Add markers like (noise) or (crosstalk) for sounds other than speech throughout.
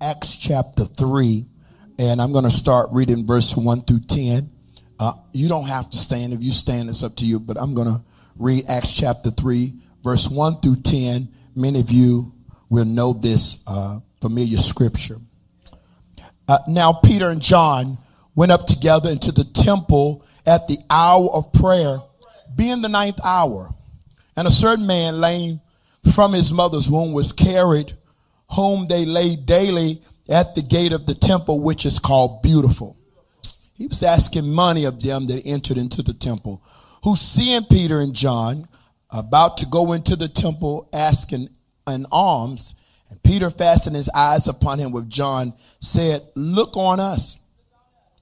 Acts chapter 3, and I'm going to start reading verse 1 through 10. Uh, you don't have to stand. If you stand, it's up to you, but I'm going to read Acts chapter 3, verse 1 through 10. Many of you will know this uh, familiar scripture. Uh, now, Peter and John went up together into the temple at the hour of prayer, being the ninth hour. And a certain man, lame from his mother's womb, was carried whom they laid daily at the gate of the temple, which is called Beautiful. He was asking money of them that entered into the temple, who seeing Peter and John about to go into the temple asking an alms, and Peter fastened his eyes upon him with John, said, Look on us.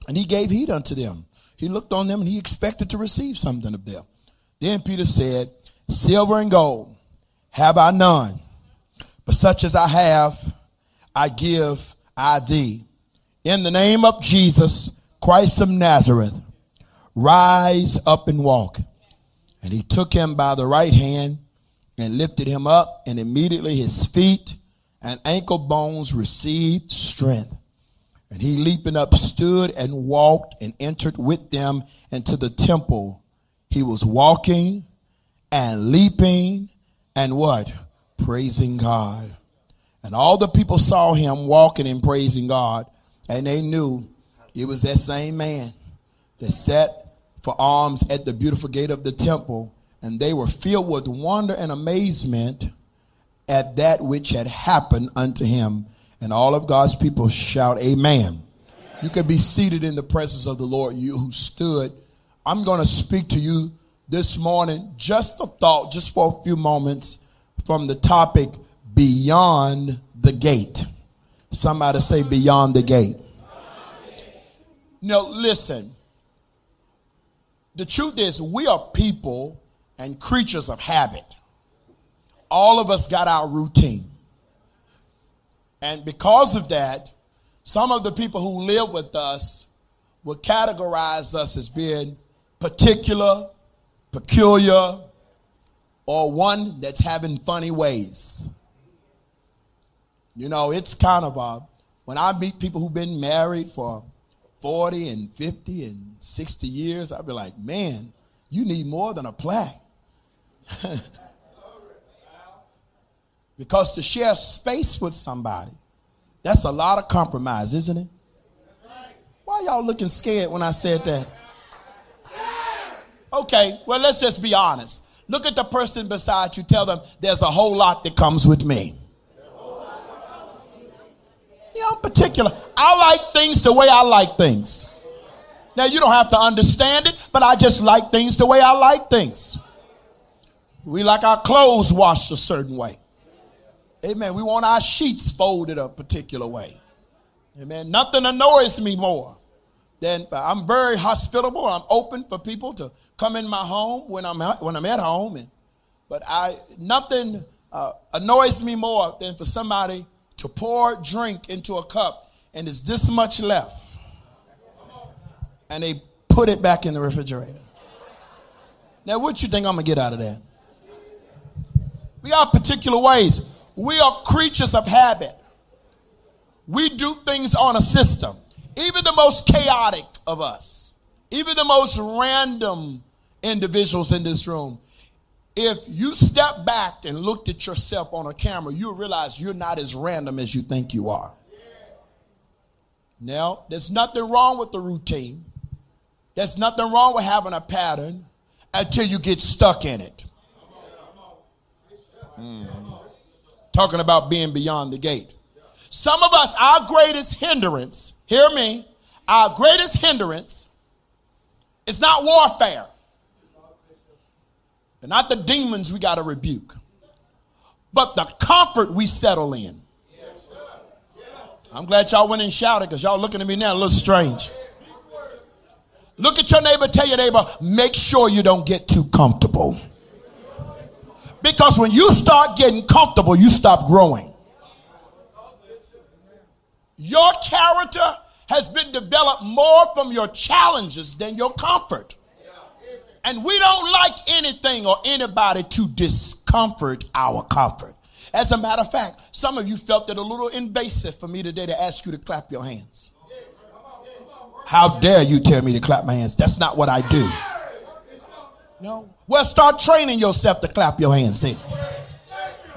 And he gave heed unto them. He looked on them and he expected to receive something of them. Then Peter said, Silver and gold have I none but such as I have, I give I thee. In the name of Jesus, Christ of Nazareth, rise up and walk. And he took him by the right hand and lifted him up, and immediately his feet and ankle bones received strength. And he leaping up stood and walked and entered with them into the temple. He was walking and leaping and what? Praising God. And all the people saw him walking and praising God, and they knew it was that same man that sat for alms at the beautiful gate of the temple, and they were filled with wonder and amazement at that which had happened unto him. And all of God's people shout, Amen. You can be seated in the presence of the Lord, you who stood. I'm going to speak to you this morning, just a thought, just for a few moments from the topic Beyond the Gate. Somebody say Beyond the Gate. No, listen. The truth is, we are people and creatures of habit. All of us got our routine. And because of that, some of the people who live with us will categorize us as being particular, peculiar, or one that's having funny ways. You know, it's kind of a, when I meet people who've been married for 40 and 50 and 60 years, I'd be like, man, you need more than a plaque. (laughs) because to share space with somebody, that's a lot of compromise, isn't it? Why y'all looking scared when I said that? Okay, well, let's just be honest. Look at the person beside you. Tell them there's a whole lot that comes with me. You know, particular. I like things the way I like things. Now, you don't have to understand it, but I just like things the way I like things. We like our clothes washed a certain way. Amen. We want our sheets folded a particular way. Amen. Nothing annoys me more then I'm very hospitable. I'm open for people to come in my home when I'm when I'm at home. And, but I nothing uh, annoys me more than for somebody to pour drink into a cup and there's this much left, and they put it back in the refrigerator. Now, what you think I'm gonna get out of that? We are particular ways. We are creatures of habit. We do things on a system even the most chaotic of us, even the most random individuals in this room, if you step back and looked at yourself on a camera, you'll realize you're not as random as you think you are. Now, there's nothing wrong with the routine. There's nothing wrong with having a pattern until you get stuck in it. Mm. Talking about being beyond the gate. Some of us, our greatest hindrance hear me, our greatest hindrance is not warfare. They're not the demons we got to rebuke, but the comfort we settle in. I'm glad y'all went and shouted because y'all looking at me now a little strange. Look at your neighbor, tell your neighbor, make sure you don't get too comfortable. Because when you start getting comfortable, you stop growing. Your character has been developed more from your challenges than your comfort. And we don't like anything or anybody to discomfort our comfort. As a matter of fact, some of you felt it a little invasive for me today to ask you to clap your hands. How dare you tell me to clap my hands? That's not what I do. No. Well, start training yourself to clap your hands then.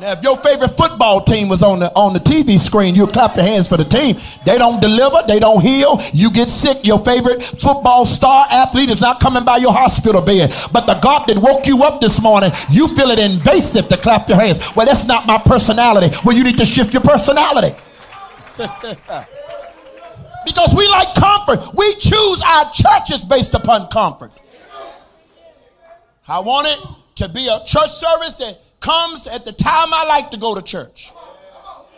Now, if your favorite football team was on the on the TV screen, you clap your hands for the team. They don't deliver, they don't heal. You get sick. Your favorite football star athlete is not coming by your hospital bed. But the God that woke you up this morning, you feel it invasive to clap your hands. Well, that's not my personality. Well, you need to shift your personality. (laughs) because we like comfort. We choose our churches based upon comfort. I want it to be a church service that comes at the time I like to go to church.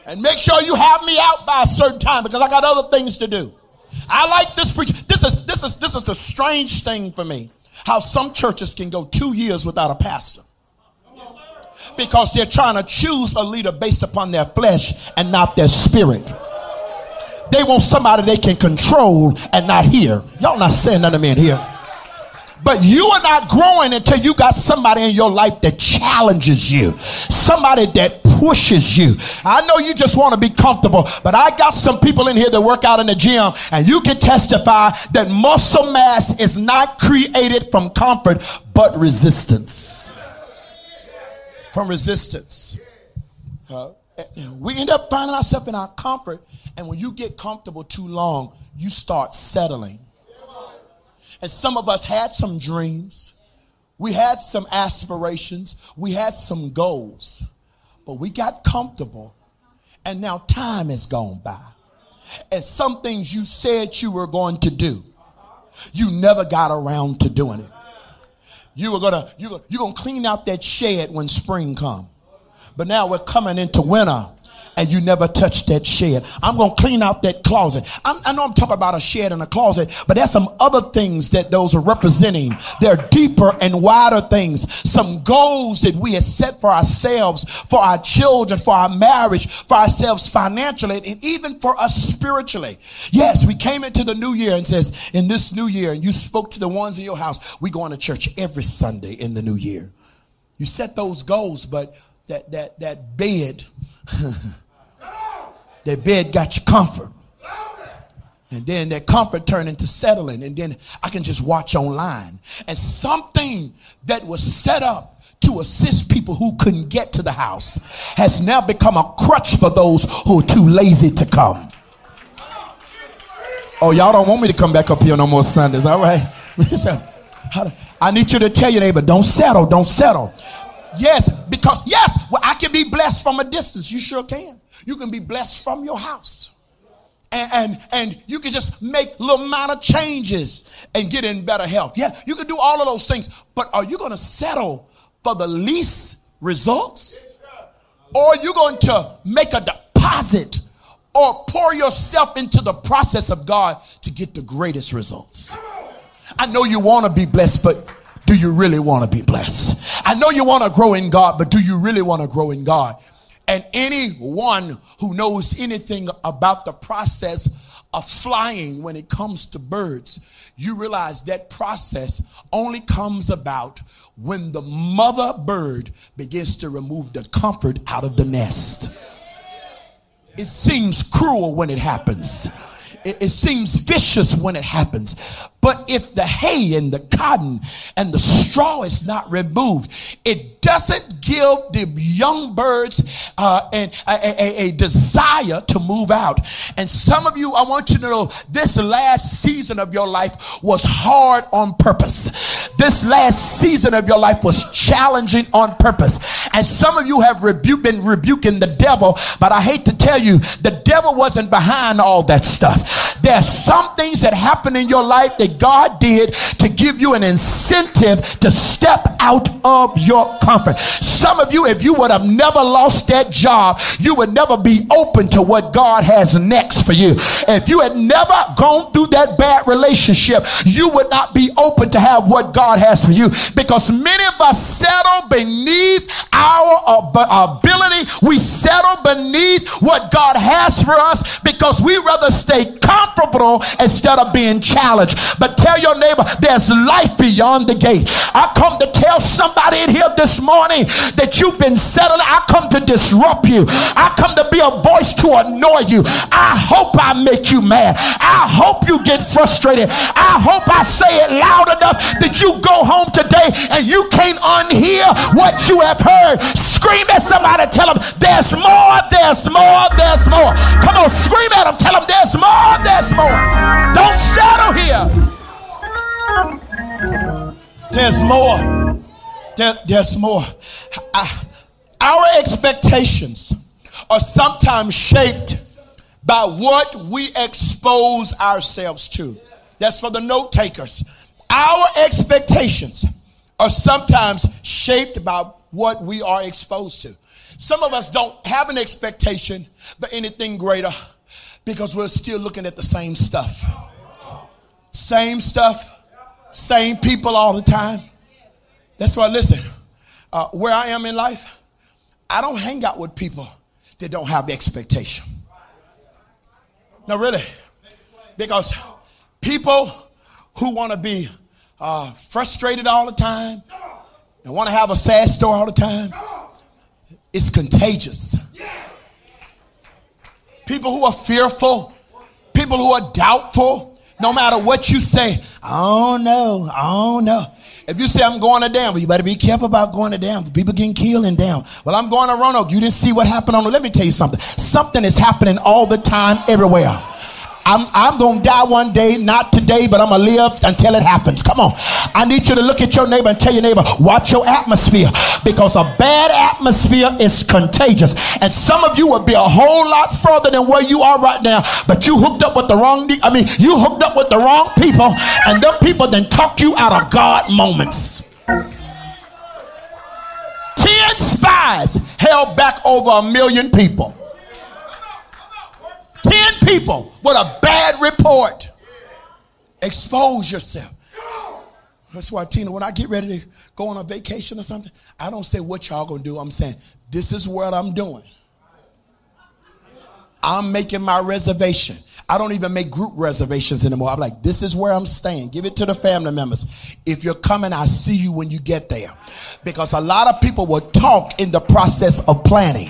And make sure you have me out by a certain time because I got other things to do. I like this preach. This is this is this is the strange thing for me. How some churches can go two years without a pastor. Because they're trying to choose a leader based upon their flesh and not their spirit. They want somebody they can control and not hear. Y'all not saying nothing to me in here. But you are not growing until you got somebody in your life that challenges you, somebody that pushes you. I know you just want to be comfortable, but I got some people in here that work out in the gym, and you can testify that muscle mass is not created from comfort, but resistance. From resistance. Uh, we end up finding ourselves in our comfort, and when you get comfortable too long, you start settling. And some of us had some dreams. We had some aspirations. We had some goals. But we got comfortable. And now time has gone by. And some things you said you were going to do, you never got around to doing it. You were gonna you you're gonna clean out that shed when spring come. But now we're coming into winter and you never touch that shed. I'm going to clean out that closet. I'm, i know I'm talking about a shed and a closet, but there's some other things that those are representing. They're deeper and wider things. Some goals that we have set for ourselves, for our children, for our marriage, for ourselves financially, and even for us spiritually. Yes, we came into the new year and says, in this new year, and you spoke to the ones in your house, we going to church every Sunday in the new year. You set those goals, but that that that bed (laughs) That bed got you comfort. And then that comfort turned into settling. And then I can just watch online. And something that was set up to assist people who couldn't get to the house has now become a crutch for those who are too lazy to come. Oh, y'all don't want me to come back up here no more Sundays, all right? (laughs) I need you to tell your neighbor, don't settle, don't settle. Yes, because, yes, well, I can be blessed from a distance. You sure can. You can be blessed from your house. And, and, and you can just make little minor changes and get in better health. Yeah, you can do all of those things. But are you going to settle for the least results? Or are you going to make a deposit or pour yourself into the process of God to get the greatest results? I know you want to be blessed, but do you really want to be blessed? I know you want to grow in God, but do you really want to grow in God? And anyone who knows anything about the process of flying when it comes to birds, you realize that process only comes about when the mother bird begins to remove the comfort out of the nest. It seems cruel when it happens. It, it seems vicious when it happens. But if the hay and the cotton and the straw is not removed, it doesn't give the young birds uh, a, a, a, desire to move out. And some of you, I want you to know this last season of your life was hard on purpose. This last season of your life was challenging on purpose. And some of you have been rebuking the devil, but I hate to tell you, the devil wasn't behind all that stuff. There's some things that happen in your life that God did to give you an incentive to step out of your comfort. Some of you, if you would have never lost that job, you would never be open to what God has next for you. If you had never gone through that bad relationship, you would not be open to have what God has for you because many of us settle beneath our ability. We settle beneath what God has for us because we rather stay comfortable instead of being challenged. But tell your neighbor there's life beyond the gate. I come to tell somebody in here this morning that you've been settled. I come to disrupt you. I come to be a voice to annoy you. I hope I make you mad. I hope you get frustrated. I hope I say it loud enough that you go home today and you can't unhear what you have heard. Scream at somebody, tell them there's more, there's more, there's more. Come on, scream at them, tell them there's more, there's more. Don't settle here. There's more. There, there's more. I, our expectations are sometimes shaped by what we expose ourselves to. That's for the note takers. Our expectations are sometimes shaped by what we are exposed to. Some of us don't have an expectation but anything greater because we're still looking at the same stuff. Same stuff, same people all the time. That's why, listen, uh, where I am in life, I don't hang out with people that don't have expectation. No, really. Because people who want to be uh, frustrated all the time and want to have a sad story all the time, it's contagious. People who are fearful, people who are doubtful, no matter what you say, know, I don't know. If you say I'm going to Danville, you better be careful about going to Danville. People getting killed in Danville. Well, I'm going to Roanoke. You didn't see what happened on. Let me tell you something. Something is happening all the time, everywhere. I'm, I'm going to die one day, not today, but I'm going to live until it happens. Come on. I need you to look at your neighbor and tell your neighbor, watch your atmosphere because a bad atmosphere is contagious. And some of you would be a whole lot further than where you are right now, but you hooked up with the wrong, I mean, you hooked up with the wrong people, and them people then talk you out of God moments. Ten spies held back over a million people. 10 people with a bad report. Expose yourself. That's why, Tina, when I get ready to go on a vacation or something, I don't say what y'all gonna do. I'm saying, this is what I'm doing. I'm making my reservation. I don't even make group reservations anymore. I'm like, this is where I'm staying. Give it to the family members. If you're coming, I see you when you get there. Because a lot of people will talk in the process of planning.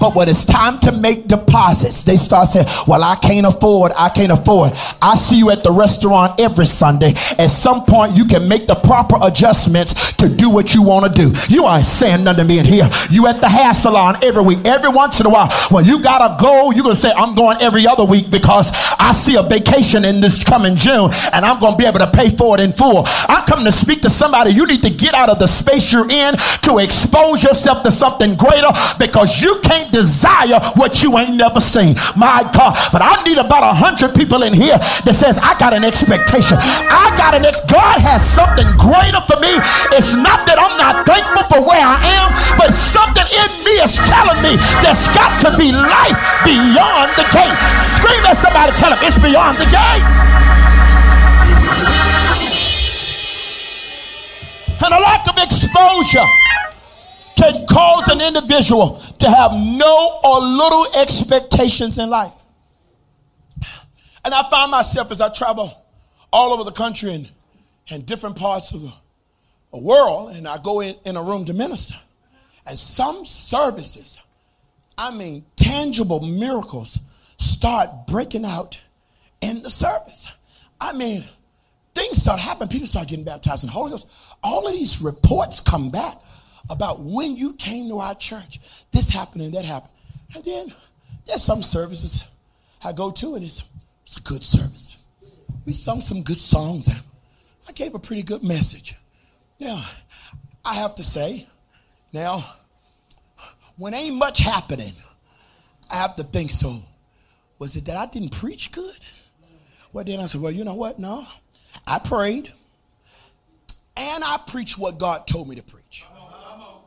But when it's time to make deposits, they start saying, well, I can't afford, I can't afford. I see you at the restaurant every Sunday. At some point, you can make the proper adjustments to do what you want to do. You ain't saying nothing to me in here. You at the hair salon every week. Every once in a while, when you got to go, you're going to say, I'm going every other week because I see a vacation in this coming June and I'm going to be able to pay for it in full. I come to speak to somebody. You need to get out of the space you're in to expose yourself to something greater because you can't desire what you ain't never seen. My God. But I need about a hundred people in here that says, I got an expectation. I got an ex. God has something greater for me. It's not that I'm not thankful for where I am, but something in me is telling me there's got to be life beyond the gate. Scream at somebody to tell him it's beyond the gate. And a lack of exposure can cause an individual to have no or little expectations in life. And I find myself as I travel all over the country and, and different parts of the, the world, and I go in, in a room to minister. And some services, I mean, tangible miracles start breaking out in the service. I mean, things start happening. People start getting baptized in the Holy Ghost. All of these reports come back about when you came to our church. This happened and that happened. And then there's some services I go to and it's, it's a good service. We sung some good songs I gave a pretty good message. Now, I have to say, now, when ain't much happening, I have to think so was it that I didn't preach good? Well, then I said, well, you know what? No, I prayed and I preached what God told me to preach.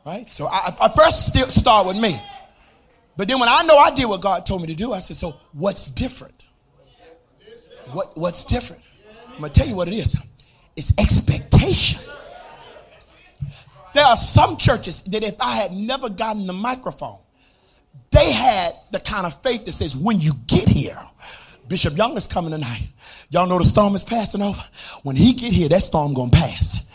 Right? So I, I first still start with me. But then when I know I did what God told me to do, I said, so what's different? What, what's different? I'm going to tell you what it is. It's expectation. There are some churches that if I had never gotten the microphone, they had the kind of faith that says when you get here, Bishop Younger is coming tonight. Y'all know the storm is passing over. When he get here, that storm gonna pass.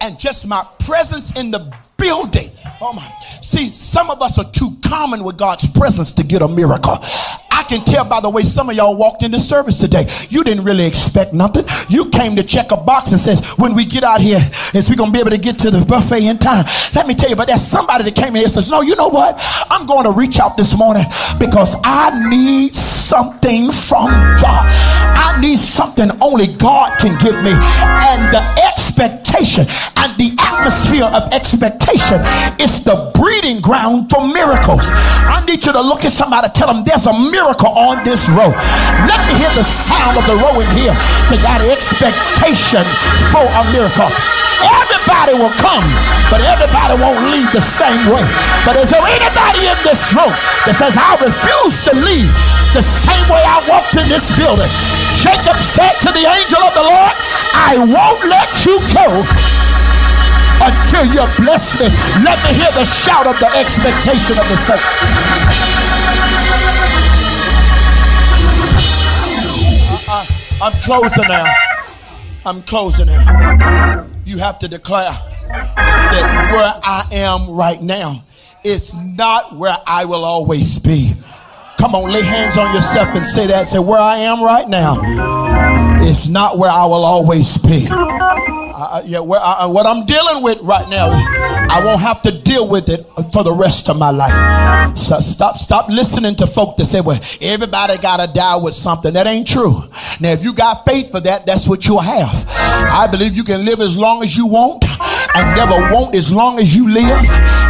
And just my presence in the building. Oh my. See, some of us are too common with God's presence to get a miracle. I can tell by the way some of y'all walked into service today. You didn't really expect nothing. You came to check a box and says, when we get out here, is we gonna be able to get to the buffet in time? Let me tell you, but there's somebody that came in here and says, no, you know what? I'm going to reach out this morning because I need something from God. I need something only God can give me. And the expectation and the atmosphere of expectation is the breeding ground for miracles. I need you to look at somebody, tell them there's a miracle on this road. Let me hear the sound of the road in here. They got expectation for a miracle. Everybody will come, but everybody won't leave the same way. But is there anybody in this room that says, I refuse to leave the same way I walked in this building? Jacob said to the angel of the Lord, I won't let you go until you bless me. Let me hear the shout of the expectation of the saint. Uh-uh. I'm closing now. I'm closing now. You have to declare that where I am right now is not where I will always be. Come on, lay hands on yourself and say that. Say, where I am right now is not where I will always be. Uh, yeah, where I, what I'm dealing with right now, I won't have to deal with it for the rest of my life. So stop, stop listening to folk that say, "Well, everybody gotta die with something." That ain't true. Now, if you got faith for that, that's what you'll have. I believe you can live as long as you want and never want as long as you live.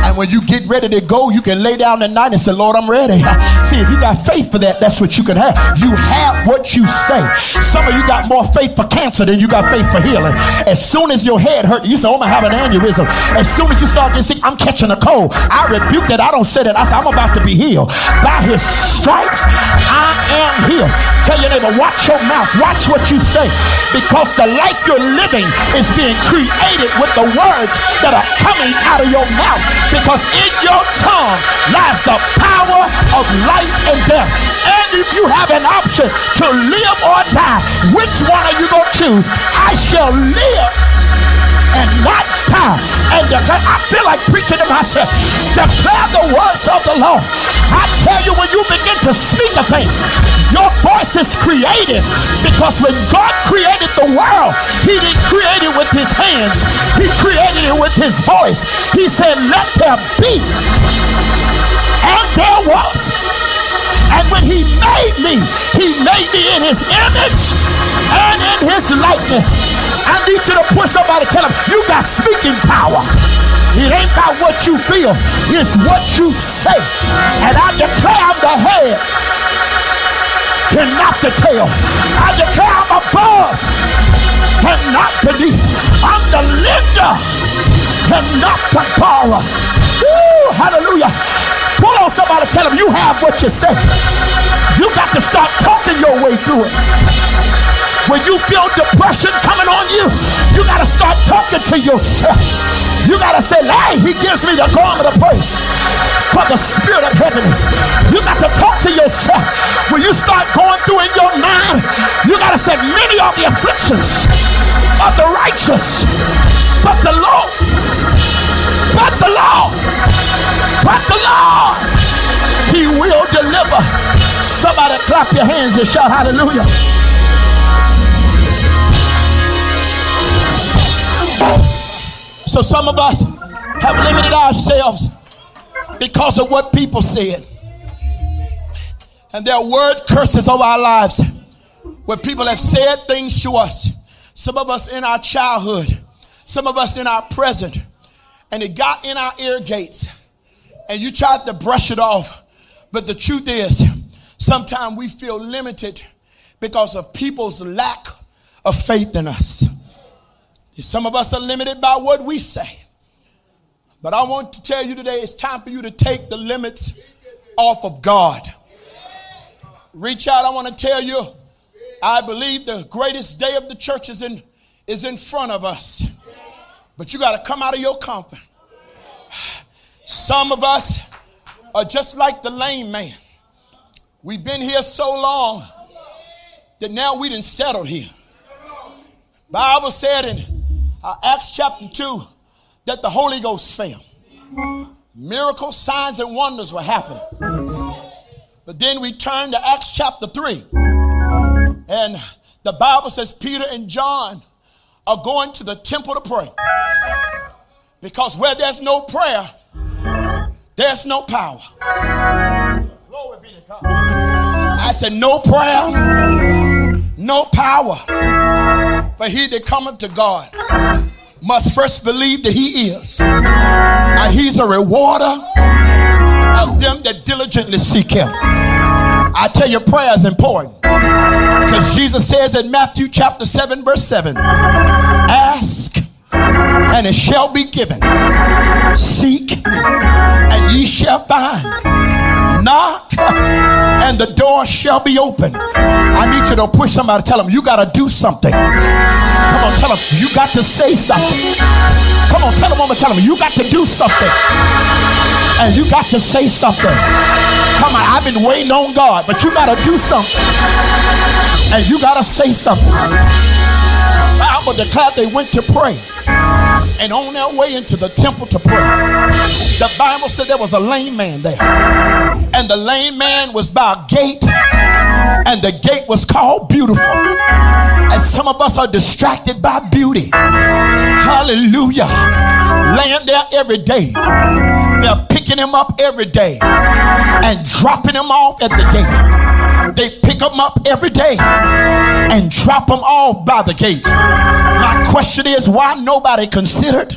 And when you get ready to go, you can lay down at night and say, "Lord, I'm ready." (laughs) See, if you got faith for that, that's what you can have. You have what you say. Some of you got more faith for cancer than you got faith for healing. As soon as your head hurt, you say, I'm gonna have an aneurysm. As soon as you start getting sick, I'm catching a cold. I rebuke that. I don't say that. I say, I'm about to be healed. By his stripes, I am healed. Tell your neighbor, watch your mouth, watch what you say. Because the life you're living is being created with the words that are coming out of your mouth. Because in your tongue lies the power of life and death. And if you have an option to live or die, which one are you going to choose? I shall live and not die. And declare, I feel like preaching to myself. Declare the words of the Lord. I tell you, when you begin to speak a thing, your voice is creative. Because when God created the world, He didn't create it with His hands, He created it with His voice. He said, Let there be. And there was. And when he made me, he made me in his image and in his likeness. I need you to push somebody, tell them, you got speaking power. It ain't about what you feel, it's what you say. And I declare I'm the head and not the tail. I declare I'm above and not beneath. I'm the lender and not the borrower. Woo, hallelujah. Pull on somebody, tell them you have what you say. You got to start talking your way through it. When you feel depression coming on you, you got to start talking to yourself. You got to say, hey, he gives me the garment of praise for the spirit of heaviness. You got to talk to yourself. When you start going through in your mind, you got to say, many are the afflictions of the righteous, but the Lord, but the Lord, but the Lord, he will deliver. Somebody clap your hands and shout hallelujah. So some of us have limited ourselves because of what people said. And there are word curses over our lives where people have said things to us. Some of us in our childhood, some of us in our present, and it got in our ear gates. And you tried to brush it off. But the truth is, sometimes we feel limited because of people's lack of faith in us. Some of us are limited by what we say. But I want to tell you today it's time for you to take the limits off of God. Reach out. I want to tell you, I believe the greatest day of the church is in, is in front of us. But you got to come out of your comfort. Some of us are just like the lame man. We've been here so long that now we didn't settle here. Bible said in uh, Acts chapter 2 that the Holy Ghost fell. Miracles, signs, and wonders were happening. But then we turn to Acts chapter 3. And the Bible says Peter and John are going to the temple to pray. Because where there's no prayer, there's no power. Glory be to God. I said, no prayer, no power. For he that cometh to God must first believe that he is. And he's a rewarder of them that diligently seek him. I tell you, prayer is important. Because Jesus says in Matthew chapter 7, verse 7 Ask and it shall be given. Seek and ye shall find. Knock and the door shall be open. I need you to push somebody, tell them you got to do something. Come on, tell them you got to say something. Come on, tell them, I'm tell them you got to do something. And you got to say something. Come on, I've been waiting on God, but you got to do something. And you got to say something. I'm going to declared they went to pray and on their way into the temple to pray. The Bible said there was a lame man there, and the lame man was by a gate, and the gate was called beautiful. And some of us are distracted by beauty. Hallelujah. Laying there every day. They're picking him up every day and dropping him off at the gate. They pick him up every day and drop him off by the gate. My question is why nobody considered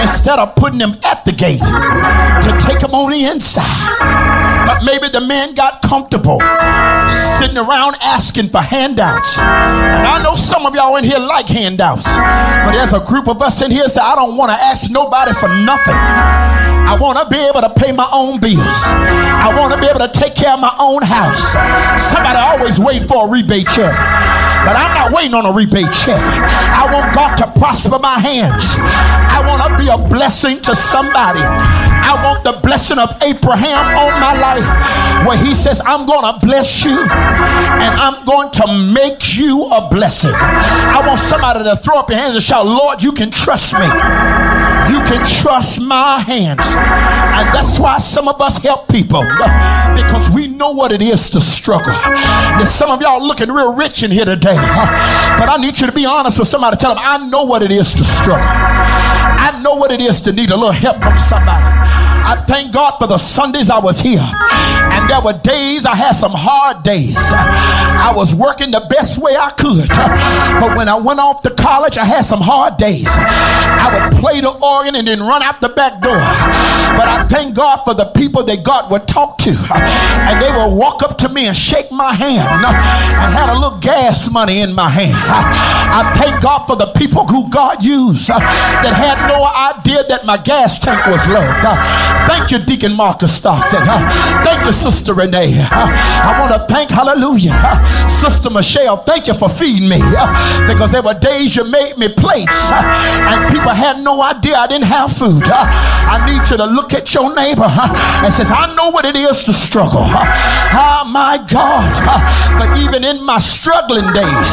instead of putting him at the gate to take him on the inside. But maybe the man got comfortable sitting around asking for handouts. And I know some of y'all in here like handouts, but there's a group of us in here say, I don't want to ask nobody for nothing. I want to be able to pay my own bills. I want to be able to take care of my own house. Somebody always waiting for a rebate check. But I'm not waiting on a rebate check. I want God to prosper my hands. I want to be a blessing to somebody. I want the blessing of Abraham on my life where he says, I'm going to bless you and I'm going to make you a blessing. I want somebody to throw up your hands and shout, Lord, you can trust me. You can trust my hands. And that's why some of us help people because we know what it is to struggle. There's some of y'all looking real rich in here today, but I need you to be honest with somebody. Tell them, I know what it is to struggle. I know what it is to need a little help from somebody. I thank God for the Sundays I was here. And there were days I had some hard days. I was working the best way I could. But when I went off to college, I had some hard days. I would play the organ and then run out the back door. But I thank God for the people that God would talk to. And they would walk up to me and shake my hand and had a little gas money in my hand. I thank God for the people who God used that had no idea that my gas tank was low. Thank you, Deacon Marcus Stockton. Thank you, Sister Renee. I want to thank, hallelujah, Sister Michelle. Thank you for feeding me because there were days you made me plates and people had no idea I didn't have food. I need you to look at your neighbor and says, I know what it is to struggle. Oh my God. But even in my struggling days,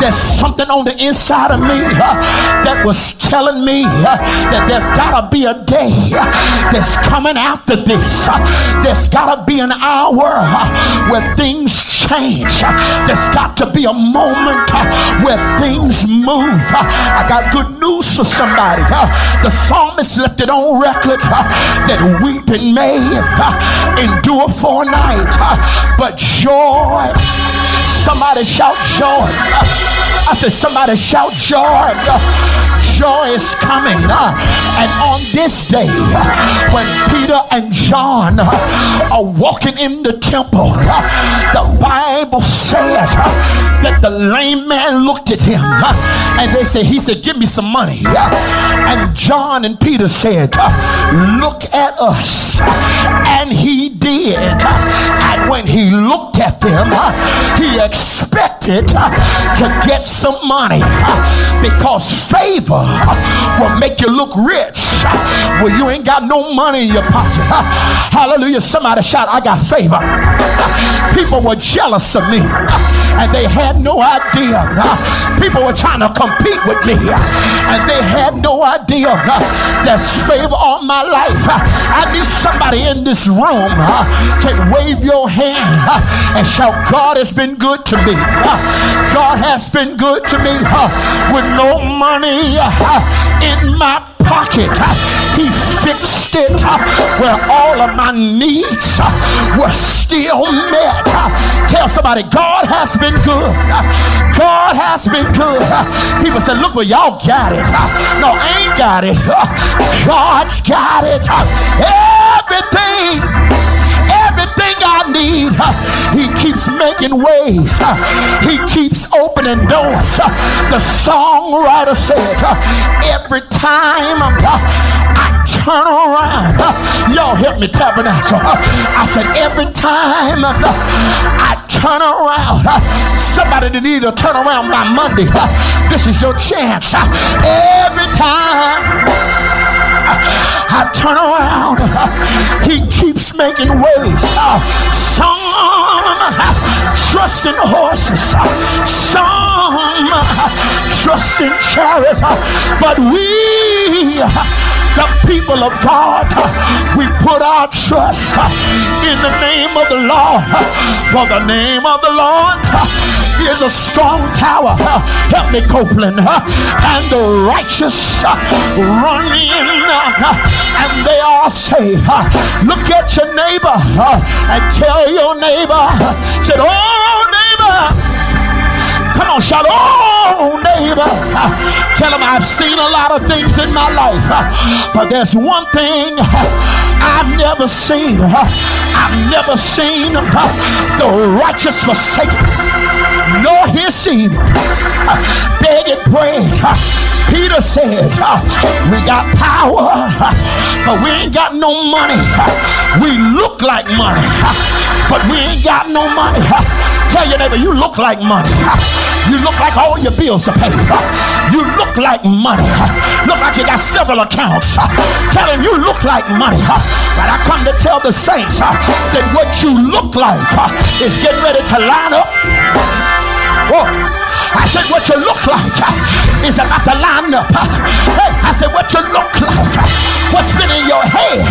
there's something on the inside of me that was telling me that there's got to be a day that's coming after this. Uh, there's got to be an hour uh, where things change. Uh, there's got to be a moment where things move. I got good news for somebody. The psalmist left it on record that weeping may endure for a night, but joy. Somebody shout joy. I said, somebody shout joy joy is coming. Uh, and on this day, when Peter and John are walking in the temple, the Bible said that the lame man looked at him uh, and they said, He said, Give me some money. Uh, and John and Peter said, Look at us. And he did. And when he looked at them, he expected to get some money uh, because favor uh, will make you look rich. Uh, well you ain't got no money in your pocket. Hallelujah. Somebody shout I got favor. People were jealous of me and they had no idea. People were trying to compete with me, and they had no idea there's favor on my life. I need somebody in this room to wave your hand and shout, God has been good to me. God has been good to me with no money in my pocket. He fixed it where all of my needs were still met. Tell somebody, God has been good. God has been good. People say, look where y'all got it. No, I ain't got it. God's got it. Everything everything I need. He keeps making ways. He keeps opening doors. The songwriter said, every time I turn around, y'all help me tabernacle. I said, every time I turn around, somebody that need to turn around by Monday, this is your chance. Every time I turn around. He keeps making ways. Some trust in horses, some trust in chariots, but we the people of God, we put our trust in the name of the Lord. For the name of the Lord is a strong tower. Help me, Copeland. And the righteous run in and they are safe. Look at your neighbor and tell your neighbor, said, Oh, neighbor. Come on, shout, oh, neighbor. (laughs) Tell him I've seen a lot of things in my life, but there's one thing I've never seen. I've never seen the righteous forsaken, nor his seed begging bread. Peter said, We got power, but we ain't got no money. We look like money, but we ain't got no money. Tell your neighbor, you look like money. You look like all your bills are paid. You look like money. Look like you got several accounts. Tell him you look like money. But I come to tell the saints that what you look like is getting ready to line up. Whoa. I said, what you look like is about to line up. Hey, I said, what you look like, what's been in your head,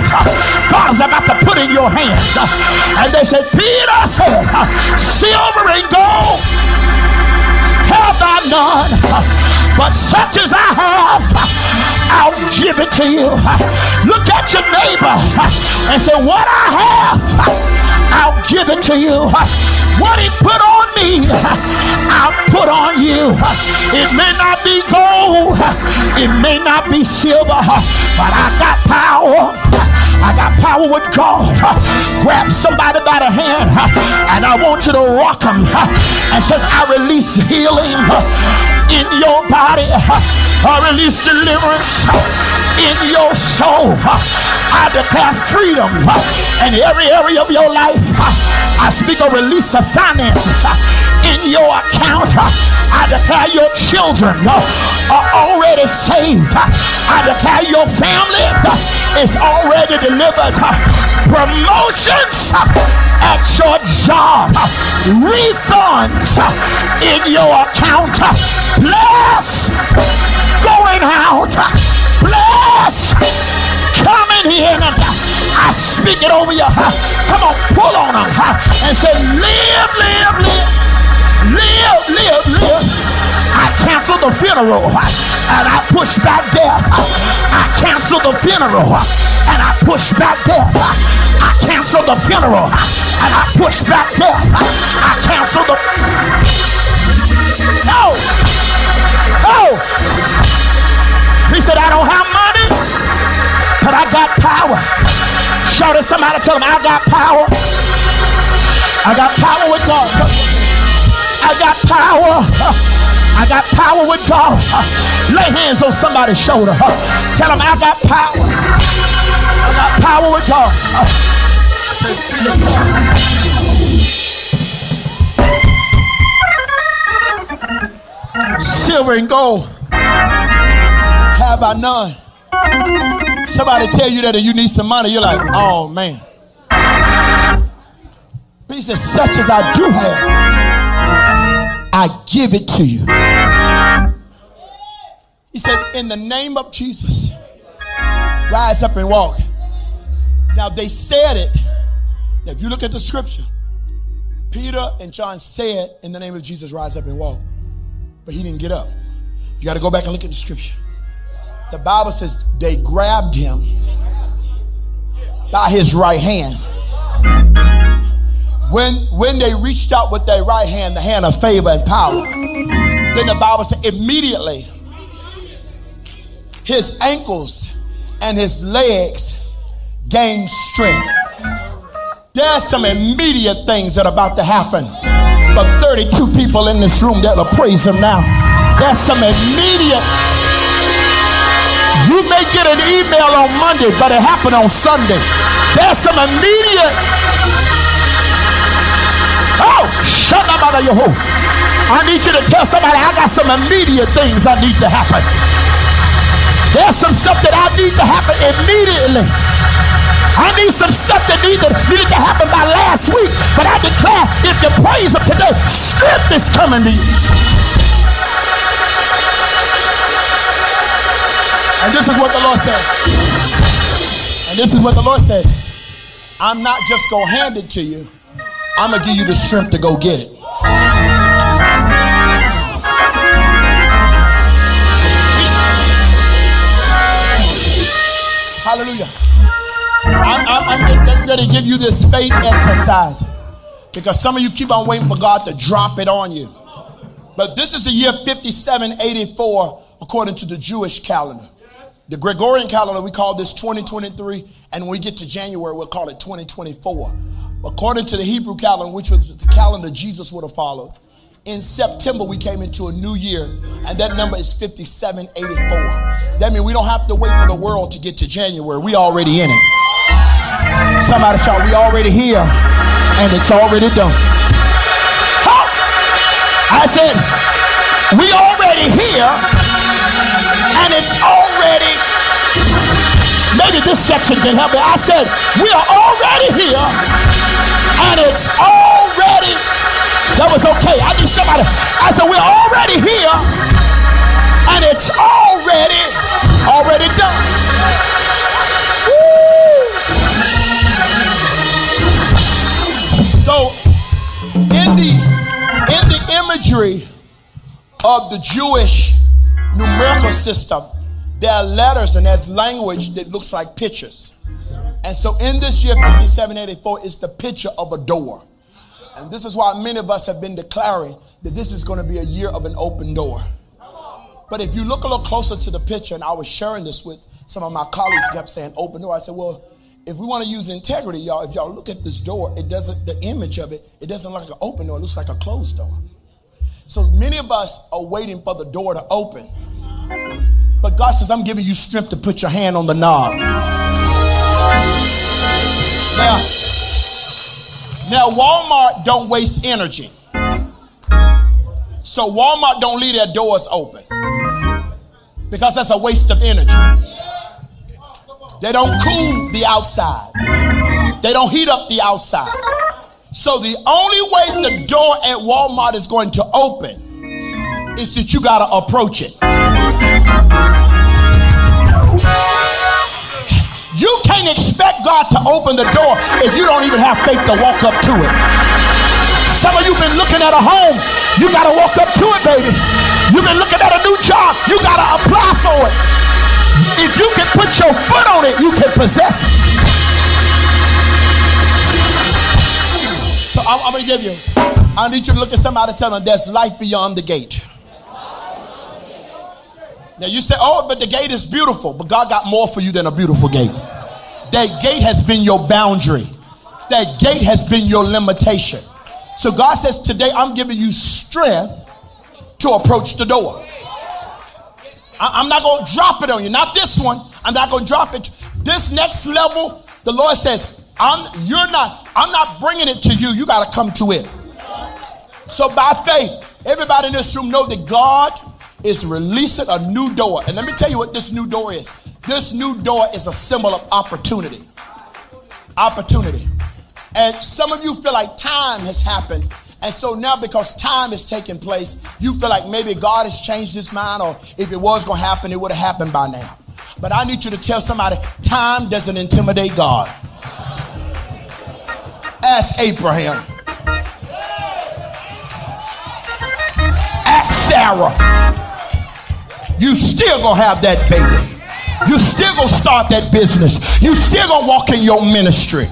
God is about to put in your hands. And they said, Peter said, silver and gold have I none, but such as I have, I'll give it to you. Look at your neighbor and say, What I have, I'll give it to you. What he put on me, I'll put on you. It may not be gold, it may not be silver, but I got power. I got power with God. Grab somebody by the hand and I want you to rock them and says, I release healing in your body. I release deliverance in your soul. I declare freedom in every area of your life. I speak a release of finances in your account. I declare your children are already saved. I declare your family is already delivered. Promotions at your job, refunds in your account. Bless going out. Bless coming in. I speak it over you. Come on, pull on them and say, live, live, live. Live, live, live. I cancel the funeral and I push back death. I cancel the funeral and I push back death. I cancel the funeral and I push back death. I cancel the. No! No! He said, I don't have money, but I got power. Shout at somebody, tell them, I got power. I got power with God. I got power. I got power with God. Lay hands on somebody's shoulder. Tell them I got power. I got power with God. Silver and gold have I none. Somebody tell you that you need some money, you're like, oh man. He says, such as I do have. I give it to you. He said, In the name of Jesus, rise up and walk. Now they said it. Now, if you look at the scripture, Peter and John said, In the name of Jesus, rise up and walk. But he didn't get up. You got to go back and look at the scripture. The Bible says they grabbed him by his right hand. When, when they reached out with their right hand, the hand of favor and power, then the Bible said immediately his ankles and his legs gained strength. There's some immediate things that are about to happen for 32 people in this room that will praise him now. There's some immediate. You may get an email on Monday, but it happened on Sunday. There's some immediate. Of your home. I need you to tell somebody I got some immediate things I need to happen. There's some stuff that I need to happen immediately. I need some stuff that needed, needed to happen by last week. But I declare if the praise of today, strength is coming to you. And this is what the Lord said. And this is what the Lord said. I'm not just going to hand it to you. I'm going to give you the strength to go get it. Hallelujah. I'm, I'm, to give you this faith exercise because some of you keep on waiting for God to drop it on you. But this is the year 5784 according to the Jewish calendar. The Gregorian calendar, we call this 2023, and when we get to January, we'll call it 2024. According to the Hebrew calendar, which was the calendar Jesus would have followed, in September we came into a new year, and that number is 5784. That means we don't have to wait for the world to get to January. We already in it. Somebody shout, we already here, and it's already done. Oh! I said, we already here, and it's already. Maybe this section can help me. I said, we are already here, and it's already. That was okay. I need somebody. I said, we're already here, and it's already, already done. So, in the in the imagery of the Jewish numerical system, there are letters and there's language that looks like pictures. And so in this year 5784 is the picture of a door. And this is why many of us have been declaring that this is going to be a year of an open door. But if you look a little closer to the picture, and I was sharing this with some of my colleagues kept saying open door. I said, well, if we want to use integrity, y'all, if y'all look at this door, it doesn't, the image of it, it doesn't look like an open door, it looks like a closed door. So many of us are waiting for the door to open. But God says, I'm giving you strength to put your hand on the knob. Now Walmart don't waste energy. So Walmart don't leave their doors open. Because that's a waste of energy. They don't cool the outside. They don't heat up the outside. So the only way the door at Walmart is going to open is that you got to approach it. You can't expect God to open the door if you don't even have faith to walk up to it. Some of you been looking at a home, you got to walk up to it, baby. You've been looking at a new job, you got to apply for it. If you can put your foot on it, you can possess it. So I'm, I'm going to give you, I need you to look at somebody and tell them there's life beyond the gate. Now you say, oh, but the gate is beautiful, but God got more for you than a beautiful gate. That gate has been your boundary. That gate has been your limitation. So God says, today I'm giving you strength to approach the door. I'm not going to drop it on you. Not this one. I'm not going to drop it. This next level, the Lord says, I'm you're not I'm not bringing it to you. You got to come to it. So by faith, everybody in this room know that God is releasing a new door. And let me tell you what this new door is. This new door is a symbol of opportunity. Opportunity. And some of you feel like time has happened And so now, because time is taking place, you feel like maybe God has changed his mind, or if it was going to happen, it would have happened by now. But I need you to tell somebody time doesn't intimidate God. Ask Abraham. Ask Sarah. You still gonna have that baby. You still gonna start that business. You still gonna walk in your ministry.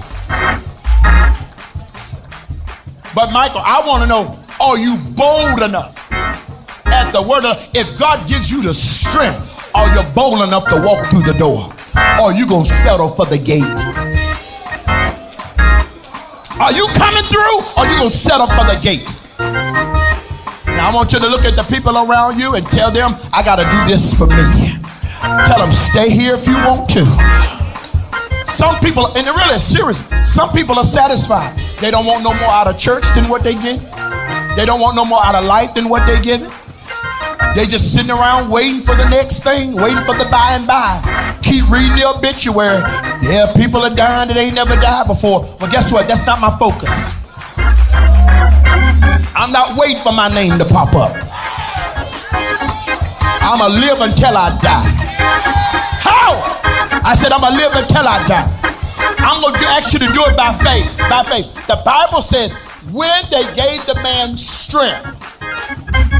But Michael, I want to know: Are you bold enough at the word of? If God gives you the strength, are you bold enough to walk through the door? Or are you gonna settle for the gate? Are you coming through? Or you gonna settle for the gate? I want you to look at the people around you and tell them, I gotta do this for me. Tell them, stay here if you want to. Some people, and it really serious, some people are satisfied. They don't want no more out of church than what they get. They don't want no more out of life than what they give it. They just sitting around waiting for the next thing, waiting for the by and by. Keep reading the obituary. Yeah, people are dying that ain't never died before. Well, guess what? That's not my focus. I'm not waiting for my name to pop up. I'ma live until I die. How? I said I'ma live until I die. I'm gonna ask you to do it by faith. By faith. The Bible says when they gave the man strength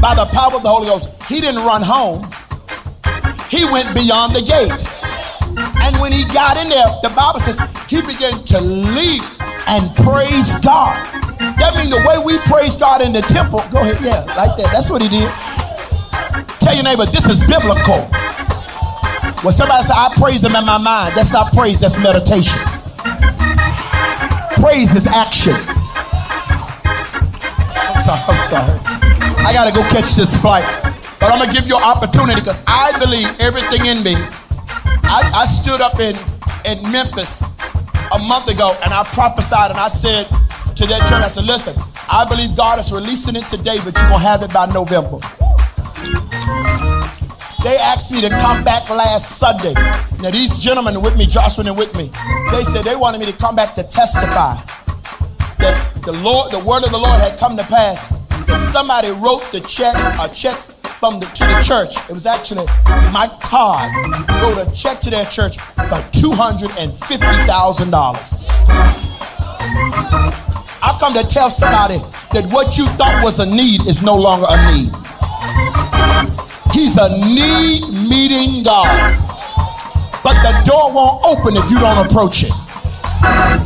by the power of the Holy Ghost, he didn't run home. He went beyond the gate. And when he got in there, the Bible says he began to leap and praise God. That means the way we praise God in the temple, go ahead, yeah, like that. That's what he did. Tell your neighbor, this is biblical. When somebody say, I praise him in my mind, that's not praise, that's meditation. Praise is action. I'm sorry, I'm sorry. I gotta go catch this flight. But I'm gonna give you an opportunity because I believe everything in me. I, I stood up in, in Memphis a month ago and I prophesied and I said to that church. I said, listen, I believe God is releasing it today, but you're going to have it by November. They asked me to come back last Sunday. Now, these gentlemen with me, Joshua and with me, they said they wanted me to come back to testify that the Lord, the word of the Lord had come to pass. That somebody wrote the check, a check from the, to the church. It was actually Mike Todd wrote a check to their church for $250,000. I come to tell somebody that what you thought was a need is no longer a need. He's a need meeting God. But the door won't open if you don't approach it.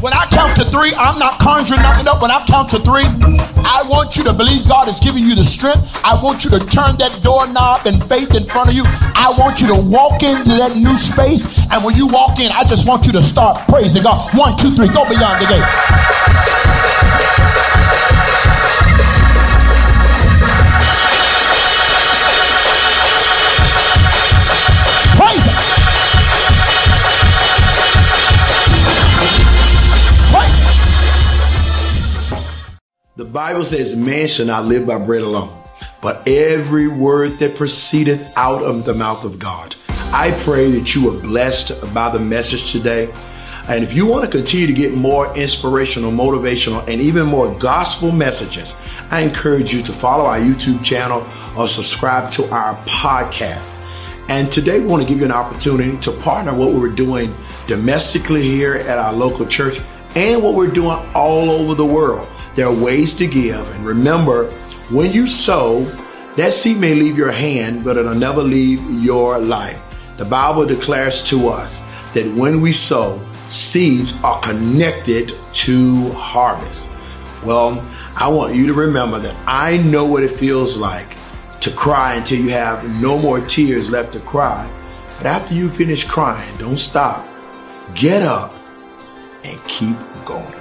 When I count to three, I'm not conjuring nothing up. When I count to three, I want you to believe God is giving you the strength. I want you to turn that doorknob in faith in front of you. I want you to walk into that new space. And when you walk in, I just want you to start praising God. One, two, three, go beyond the gate. Bible says, Man shall not live by bread alone, but every word that proceedeth out of the mouth of God. I pray that you are blessed by the message today. And if you want to continue to get more inspirational, motivational, and even more gospel messages, I encourage you to follow our YouTube channel or subscribe to our podcast. And today we want to give you an opportunity to partner what we're doing domestically here at our local church and what we're doing all over the world. There are ways to give. And remember, when you sow, that seed may leave your hand, but it'll never leave your life. The Bible declares to us that when we sow, seeds are connected to harvest. Well, I want you to remember that I know what it feels like to cry until you have no more tears left to cry. But after you finish crying, don't stop. Get up and keep going.